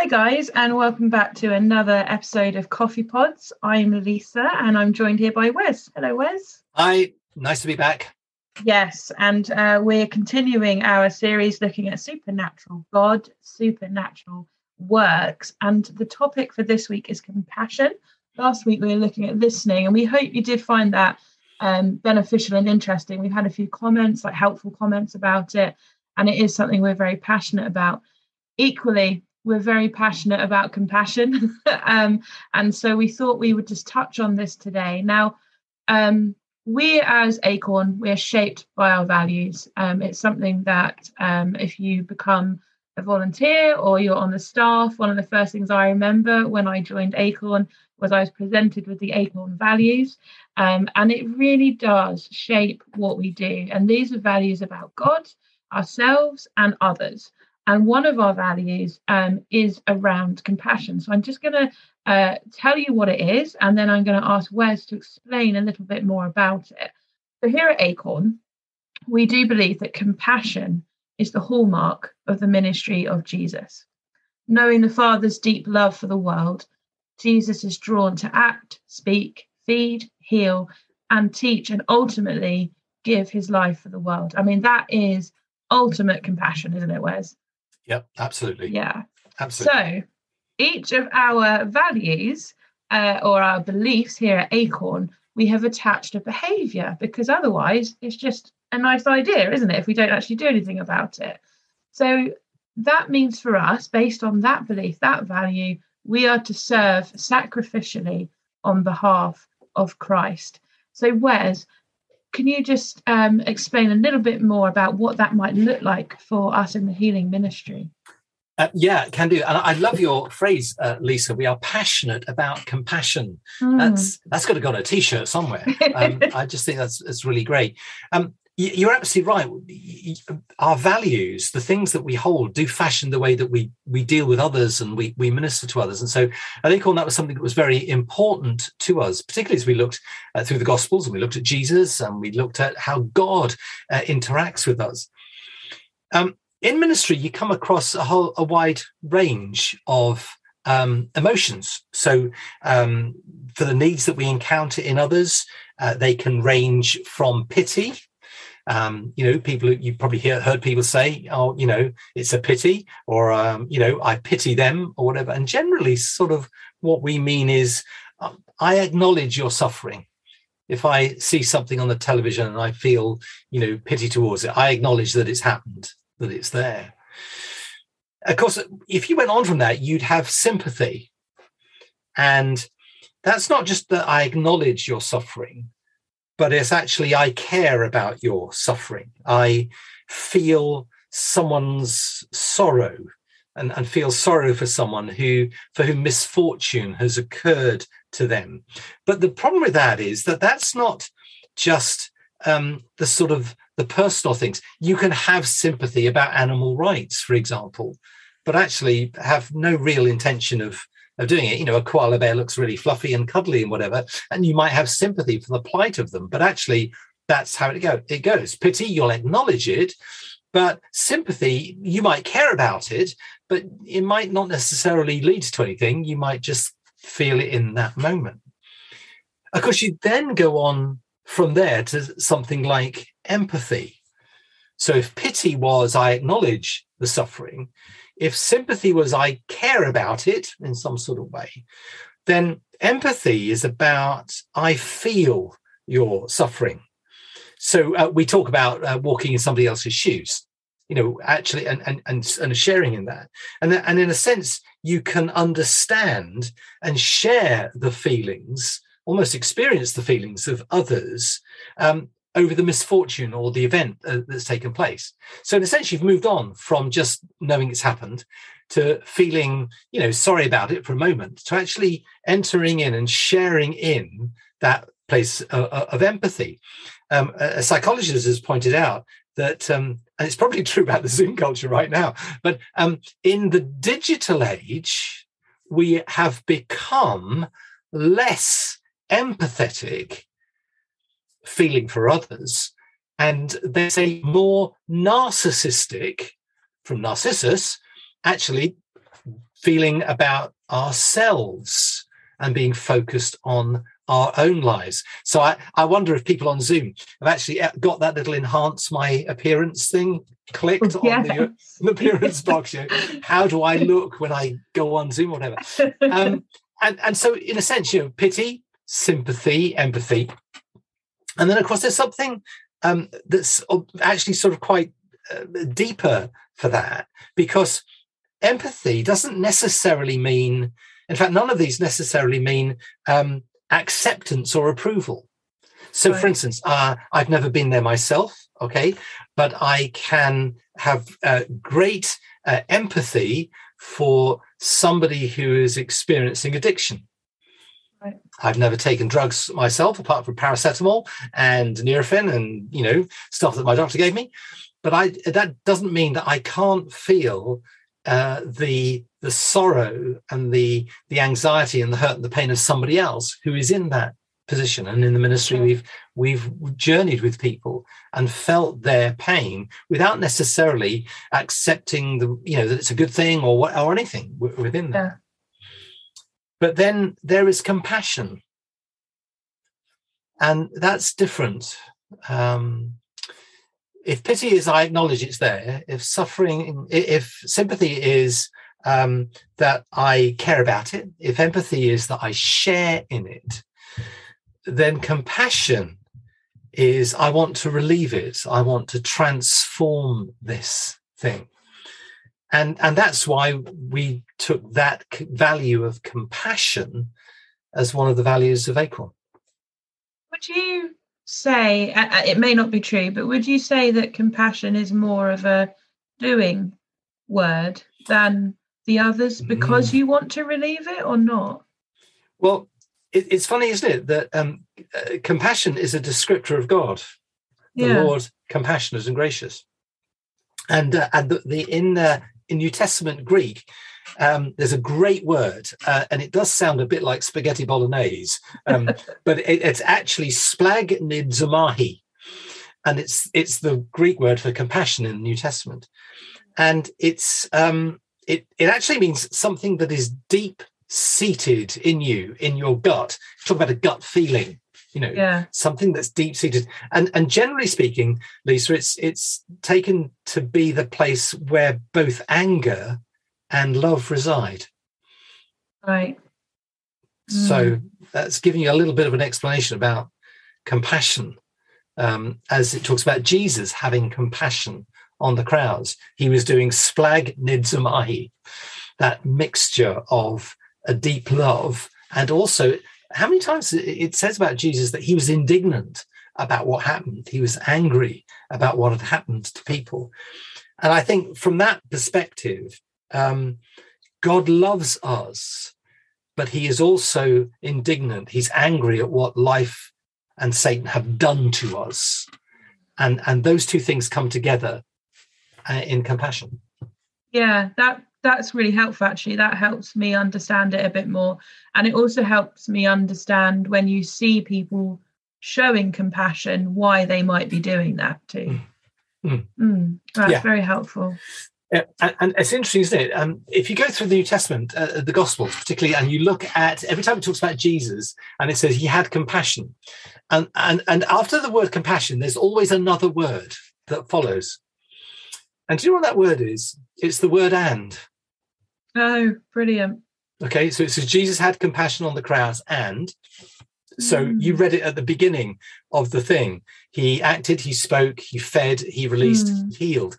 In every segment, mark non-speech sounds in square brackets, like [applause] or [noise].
Hi, guys, and welcome back to another episode of Coffee Pods. I'm Lisa, and I'm joined here by Wes. Hello, Wes. Hi, nice to be back. Yes, and uh, we're continuing our series looking at supernatural God, supernatural works. And the topic for this week is compassion. Last week we were looking at listening, and we hope you did find that um, beneficial and interesting. We've had a few comments, like helpful comments about it, and it is something we're very passionate about. Equally, we're very passionate about compassion. [laughs] um, and so we thought we would just touch on this today. Now, um, we as Acorn, we're shaped by our values. Um, it's something that um, if you become a volunteer or you're on the staff, one of the first things I remember when I joined Acorn was I was presented with the Acorn values. Um, and it really does shape what we do. And these are values about God, ourselves, and others. And one of our values um, is around compassion. So I'm just going to uh, tell you what it is, and then I'm going to ask Wes to explain a little bit more about it. So here at Acorn, we do believe that compassion is the hallmark of the ministry of Jesus. Knowing the Father's deep love for the world, Jesus is drawn to act, speak, feed, heal, and teach, and ultimately give his life for the world. I mean, that is ultimate compassion, isn't it, Wes? Yep, absolutely. Yeah. Absolutely. So each of our values uh, or our beliefs here at Acorn, we have attached a behavior because otherwise it's just a nice idea, isn't it? If we don't actually do anything about it. So that means for us, based on that belief, that value, we are to serve sacrificially on behalf of Christ. So, Wes, can you just um, explain a little bit more about what that might look like for us in the healing ministry? Uh, yeah, can do. And I love your phrase, uh, Lisa. We are passionate about compassion. Mm. That's that's got to go on a t-shirt somewhere. Um, [laughs] I just think that's that's really great. Um, you're absolutely right. Our values, the things that we hold, do fashion the way that we we deal with others and we we minister to others. And so, I think all that was something that was very important to us, particularly as we looked uh, through the Gospels and we looked at Jesus and we looked at how God uh, interacts with us. Um, in ministry, you come across a whole a wide range of um, emotions. So, um, for the needs that we encounter in others, uh, they can range from pity um, you know, people you probably hear, heard people say, "Oh, you know, it's a pity," or um, you know, "I pity them," or whatever. And generally, sort of what we mean is, um, I acknowledge your suffering. If I see something on the television and I feel, you know, pity towards it, I acknowledge that it's happened, that it's there. Of course, if you went on from that, you'd have sympathy, and that's not just that I acknowledge your suffering, but it's actually I care about your suffering. I feel someone's sorrow and, and feel sorrow for someone who for whom misfortune has occurred to them. But the problem with that is that that's not just um, the sort of the personal things. You can have sympathy about animal rights, for example, but actually have no real intention of of doing it. You know, a koala bear looks really fluffy and cuddly and whatever, and you might have sympathy for the plight of them, but actually that's how it go. It goes. Pity, you'll acknowledge it, but sympathy, you might care about it, but it might not necessarily lead to anything. You might just feel it in that moment. Of course, you then go on from there to something like empathy. So if pity was, I acknowledge the suffering, if sympathy was I care about it in some sort of way, then empathy is about I feel your suffering. So uh, we talk about uh, walking in somebody else's shoes, you know, actually, and and and, and sharing in that, and and in a sense, you can understand and share the feelings, almost experience the feelings of others um, over the misfortune or the event uh, that's taken place. So in a sense, you've moved on from just knowing it's happened to feeling, you know, sorry about it for a moment, to actually entering in and sharing in that place uh, uh of empathy. Um, a psychologist has pointed out that, um, and it's probably [laughs] true about the Zoom culture right now, but um, in the digital age, we have become less empathetic feeling for others. And there's a more narcissistic, from Narcissus, actually feeling about ourselves and being focused on our own lives. So I, I wonder if people on Zoom have actually uh, got that little enhance my appearance thing clicked yes. on the, the [laughs] appearance box. You know, how do I look when I go on Zoom or whatever? Um, and, and so in a sense, you know, pity, sympathy, empathy. And then of course there's something um, that's actually sort of quite uh, deeper for that because empathy doesn't necessarily mean in fact none of these necessarily mean um, acceptance or approval. So, right. for instance, uh, I've never been there myself, okay, but I can have uh, great uh, empathy for somebody who is experiencing addiction. Right. I've never taken drugs myself, apart from paracetamol and Nurofen, and you know stuff that my doctor gave me. But I that doesn't mean that I can't feel uh, the the sorrow and the the anxiety and the hurt and the pain of somebody else who is in that position and in the ministry we've we've journeyed with people and felt their pain without necessarily accepting the you know that it's a good thing or what or anything within that. But then there is compassion. And that's different. Um if pity is i acknowledge it's there if suffering if sympathy is um, that i care about it if empathy is that i share in it then compassion is i want to relieve it. I want to transform this thing and and that's why we took that value of compassion as one of the values of acorn would you say it may not be true but would you say that compassion is more of a doing word than the others because mm. you want to relieve it or not well it, it's funny isn't it that um, uh, compassion is a descriptor of god the yeah. lord compassionate and gracious and uh, and the, the in uh, in new testament greek um, there's a great word, uh, and it does sound a bit like spaghetti bolognese, um, [laughs] but it, it's actually splanchnizomai, and it's it's the Greek word for compassion in the New Testament, and it's um, it it actually means something that is deep seated in you, in your gut. Talk about a gut feeling you know yeah. something that's deep seated and and generally speaking lisa it's it's taken to be the place where both anger and love reside. Right. So mm. that's giving you a little bit of an explanation about compassion, um, as it talks about Jesus having compassion on the crowds. He was doing splanchnizomai, that mixture of a deep love and also how many times it says about Jesus that he was indignant about what happened. He was angry about what had happened to people. And I think from that perspective, um, God loves us, but he is also indignant. He's angry at what life and Satan have done to us. And, and those two things come together uh, in compassion. Yeah, that that's really helpful actually. That helps me understand it a bit more. And it also helps me understand when you see people showing compassion, why they might be doing that too. Mm. Mm. Mm, that's yeah. very helpful. Yeah, and, and, it's interesting, isn't it? Um, if you go through the New Testament, uh, the Gospels particularly, and you look at every time it talks about Jesus, and it says he had compassion, and and and after the word compassion, there's always another word that follows. And do you know what that word is? It's the word "and." Oh, brilliant! Okay, so it says Jesus had compassion on the crowds, and so mm. you read it at the beginning of the thing. He acted, he spoke, he fed, he released, mm. he healed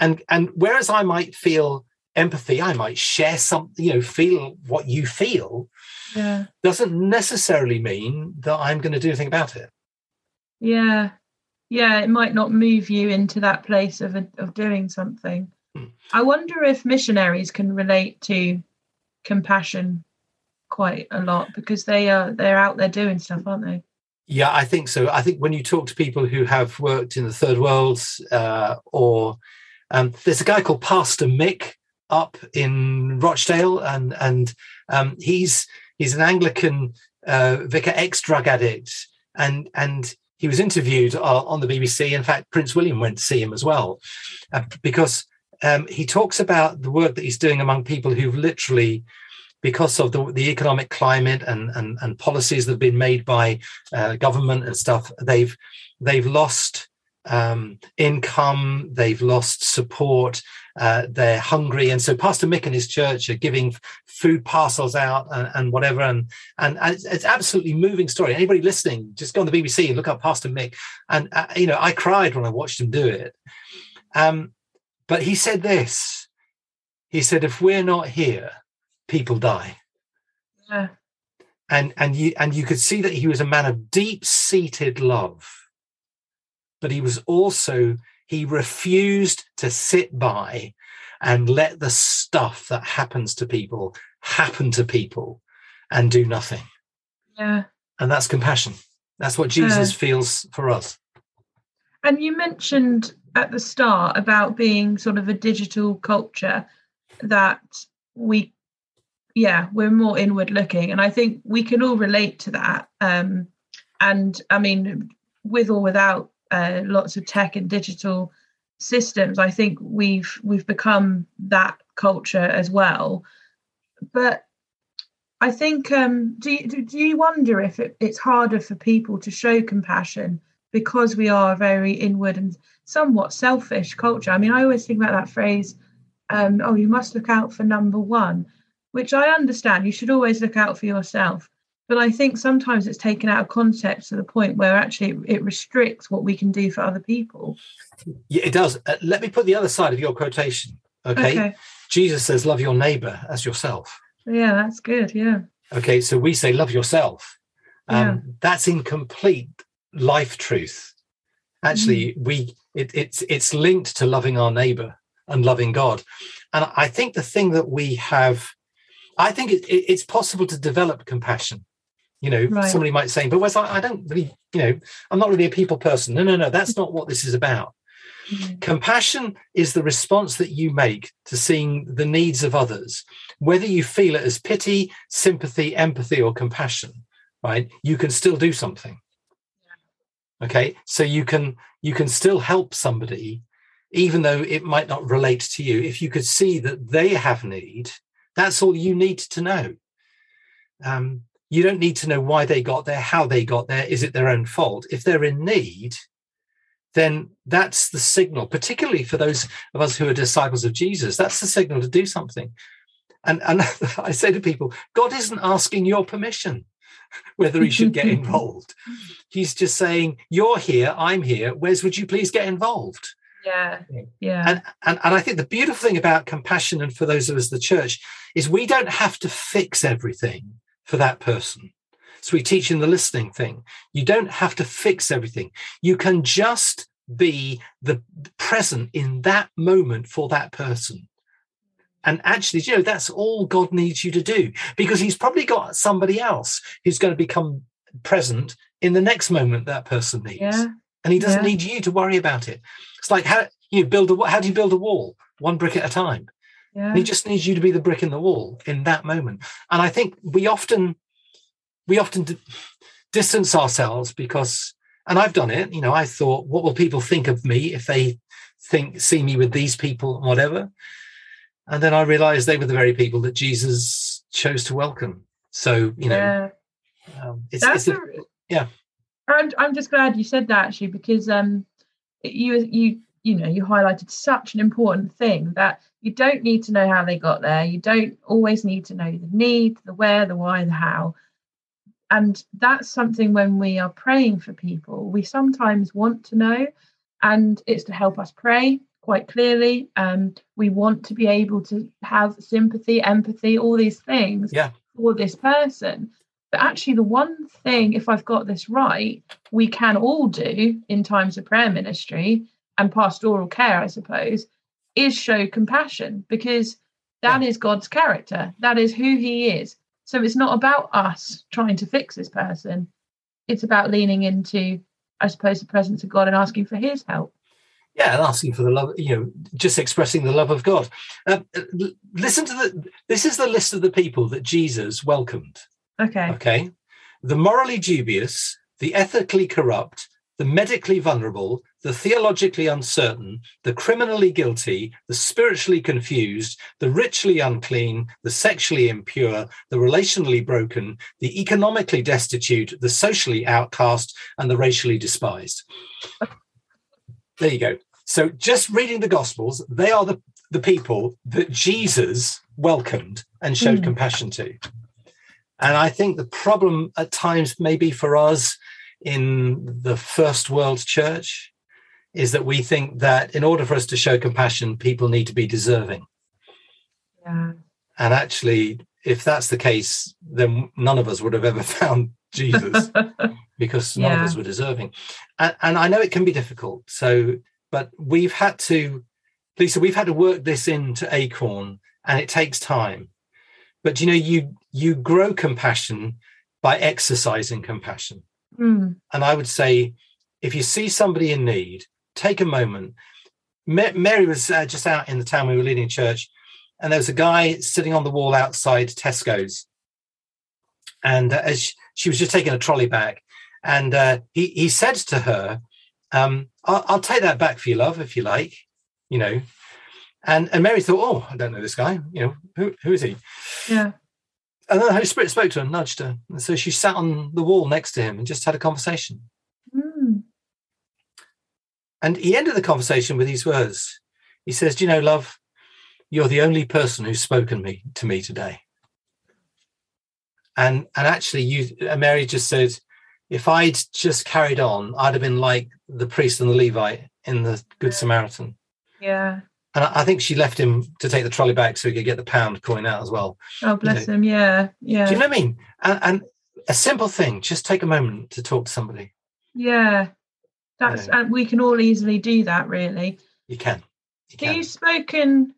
and and whereas i might feel empathy i might share something you know feel what you feel yeah doesn't necessarily mean that i'm going to do anything about it yeah yeah it might not move you into that place of of doing something. Hmm. i wonder if missionaries can relate to compassion quite a lot because they are they're out there doing stuff aren't they? Yeah i think so. I think when you talk to people who have worked in the third world uh, or um, there's a guy called Pastor Mick up in Rochdale, and and um, he's he's an Anglican uh, vicar, ex drug addict, and and he was interviewed uh, on the BBC. In fact, Prince William went to see him as well, uh, because um, he talks about the work that he's doing among people who've literally because of the, the economic climate and, and, and policies that have been made by uh, government and stuff, they've they've lost um, income, they've lost support, uh, they're hungry, and so Pastor Mick and his church are giving food parcels out and, and whatever, and, and and it's absolutely moving story. Anybody listening, just go on the BBC and look up Pastor Mick, and uh, you know I cried when I watched him do it. Um, but he said this. He said, "If we're not here, people die." Yeah. And and you and you could see that he was a man of deep seated love but he was also he refused to sit by and let the stuff that happens to people happen to people and do nothing. Yeah. And that's compassion. That's what Jesus feels for us. And you mentioned at the start about being sort of a digital culture that we yeah, we're more inward looking and I think we can all relate to that. Um and I mean with or without uh, lots of tech and digital systems i think we've we've become that culture as well. But i think um, do, you, do you wonder if it, it's harder for people to show compassion because we are a very inward and somewhat selfish culture? I mean i always think about that phrase um, oh you must look out for number one which i understand. You should always look out for yourself but I think sometimes it's taken out of context to the point where actually it restricts what we can do for other people. Yeah, it does. Uh, let me put the other side of your quotation. Okay? okay. Jesus says, "Love your neighbor as yourself." Yeah, that's good. Yeah. Okay, so we say, "Love yourself." Um, yeah. That's incomplete life truth. Actually, mm. we it, it's it's linked to loving our neighbor and loving God, and I think the thing that we have, I think it, it, it's possible to develop compassion you know, right. somebody might say, but Wes, I, I don't really, you know, I'm not really a people person. No, no, no, that's not what this is about. Mm-hmm. Compassion is the response that you make to seeing the needs of others, whether you feel it as pity, sympathy, empathy, or compassion, right? You can still do something. Okay. So you can you can still help somebody, even though it might not relate to you. If you could see that they have need, that's all you need to know. Um, you don't need to know why they got there, how they got there. Is it their own fault? If they're in need, then that's the signal, particularly for those of us who are disciples of Jesus. That's the signal to do something. And, and [laughs] I say to people, God isn't asking your permission whether he should get [laughs] involved. He's just saying, You're here, I'm here. Wes would you please get involved? Yeah. Yeah. And, and and I think the beautiful thing about compassion and for those of us the church is we don't have to fix everything for that person. So we teach in the listening thing. You don't have to fix everything. You can just be the present in that moment for that person. And actually, you know, that's all God needs you to do because He's probably got somebody else who's going to become present in the next moment that person needs. Yeah. And He doesn't yeah. need you to worry about it. It's like how you build a how do you build a wall? One brick at a time. Yeah. He just needs you to be the brick in the wall in that moment. And I think we often we often d- distance ourselves because and I've done it, you know, I thought what will people think of me if they think see me with these people and whatever. And then I realized they were the very people that Jesus chose to welcome. So, you know, yeah. Um, it's, it's a, a, yeah. I'm, I'm just glad you said that actually because um you you you know you highlighted such an important thing that you don't need to know how they got there. You don't always need to know the need the where the why the how. And that's something when we are praying for people we sometimes want to know and it's to help us pray quite clearly. Um, we want to be able to have sympathy empathy all these things yeah. for this person. But actually the one thing if i've got this right we can all do in times of prayer ministry and pastoral care, I suppose, is show compassion because that yeah. is God's character. That is who He is. So it's not about us trying to fix this person. It's about leaning into, I suppose, the presence of God and asking for His help. Yeah, and asking for the love, you know, just expressing the love of God. Uh, listen to the. This is the list of the people that Jesus welcomed. Okay. Okay. The morally dubious, the ethically corrupt, the medically vulnerable, the theologically uncertain, the criminally guilty, the spiritually confused, the ritually unclean, the sexually impure, the relationally broken, the economically destitute, the socially outcast, and the racially despised. There you go. So, just reading the Gospels, they are the, the people that Jesus welcomed and showed mm. compassion to. And I think the problem at times, maybe for us in the first world church, is that we think that in order for us to show compassion, people need to be deserving. Yeah. And actually, if that's the case, then none of us would have ever [laughs] found Jesus [laughs] because none yeah. of us were deserving. And, and I know it can be difficult. So, but we've had to, Lisa, we've had to work this into Acorn and it takes time. But you know, you you grow compassion by exercising compassion. Mm. And I would say, if you see somebody in need, take a moment. Mary was uh, just out in the town we were leading church, and there was a guy sitting on the wall outside Tesco's. And uh, as she, she, was just taking a trolley back, and uh, he he said to her, um, I'll, "I'll take that back for you, love, if you like." You know, and and Mary thought, "Oh, I don't know this guy. You know, who who is he?" Yeah. And then the Holy Spirit spoke to her and nudged her, and so she sat on the wall next to him and just had a conversation. And he ended the conversation with these words. He says, Do you know, love, you're the only person who's spoken me to me today. And and actually you Mary just said, if I'd just carried on, I'd have been like the priest and the Levite in the Good Samaritan. Yeah. And I think she left him to take the trolley back so he could get the pound coin out as well. Oh, bless you know? him. Yeah. Yeah. Do you know what I mean? And, and, a simple thing, just take a moment to talk to somebody. Yeah. That's and uh, we can all easily do that. Really, you can. You can. You've spoken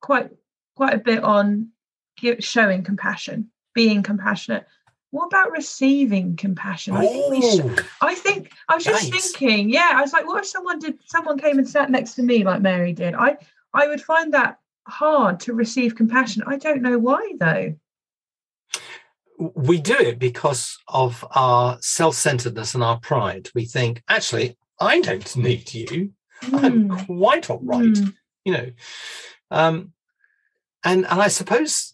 quite quite a bit on showing compassion, being compassionate. What about receiving compassion? I think, we should. I think I was just nice. thinking, yeah, I was like, what if someone did someone came and sat next to me like Mary did? I I would find that hard to receive compassion. I don't know why though we do it because of our self-centeredness and our pride. We think, actually, I don't need you. Mm. I'm hmm. quite all right. Mm. You know, um, and and I suppose,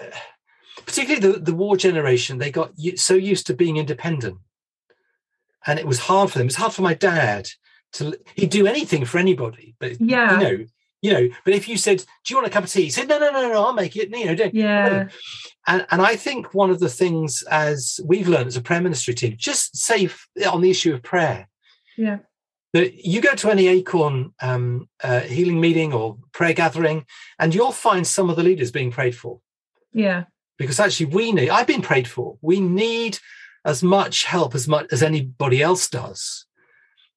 uh, particularly the the war generation, they got so used to being independent, and it was hard for them. It's hard for my dad to he'd do anything for anybody, but yeah, you know, you know. But if you said, "Do you want a cup of tea?" He said, "No, no, no, no, I'll make it." You know, don't. yeah. And, and I think one of the things as we've learned as a prayer ministry team, just say on the issue of prayer, yeah, that you go to any Acorn um, uh, healing meeting or prayer gathering, and you'll find some of the leaders being prayed for. Yeah, because actually we need. I've been prayed for. We need as much help as much as anybody else does,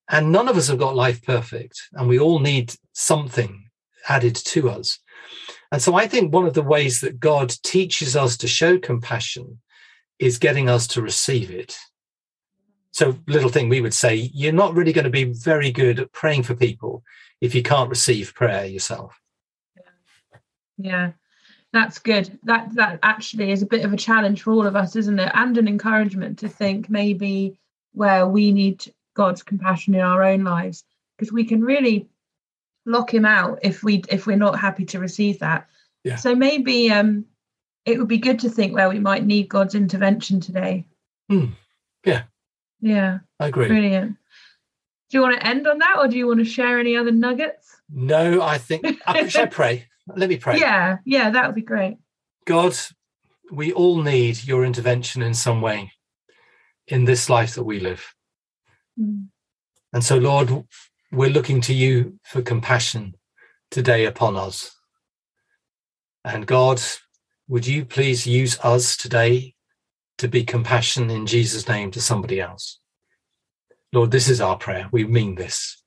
and none of us have got life perfect, and we all need something added to us. And so I think one of the ways that God teaches us to show compassion is getting us to receive it. So, little thing we would say, you're not really going to be very good at praying for people if you can't receive prayer yourself. Yeah, that's good. That that actually is a bit of a challenge for all of us, isn't it? And an encouragement to think maybe where we need God's compassion in our own lives, because we can really lock him out if we if we're not happy to receive that. Yeah. So maybe um it would be good to think where we might need God's intervention today. Hmm. Yeah. Yeah. I agree. Brilliant. Do you want to end on that or do you want to share any other nuggets? No, I think I should I pray. [laughs] Let me pray. Yeah, yeah, that would be great. God, we all need your intervention in some way in this life that we live. Mm. And so, Lord, we're looking to you for compassion today upon us. And God, would you please use us today to be compassion in Jesus' name to somebody else? Lord, this is our prayer. We mean this.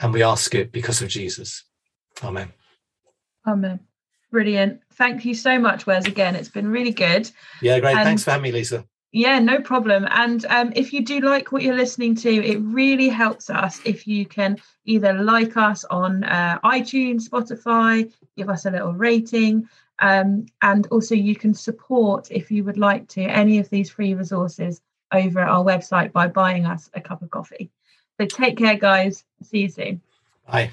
And we ask it because of Jesus. Amen. Amen. Brilliant. Thank you so much, Wes, again. It's been really good. Yeah, great. And Thanks for having me, Lisa. Yeah, no problem. And um, if you do like what you're listening to, it really helps us if you can either like us on uh, iTunes, Spotify, give us a little rating. Um, and also, you can support, if you would like to, any of these free resources over at our website by buying us a cup of coffee. So take care, guys. See you soon. Bye.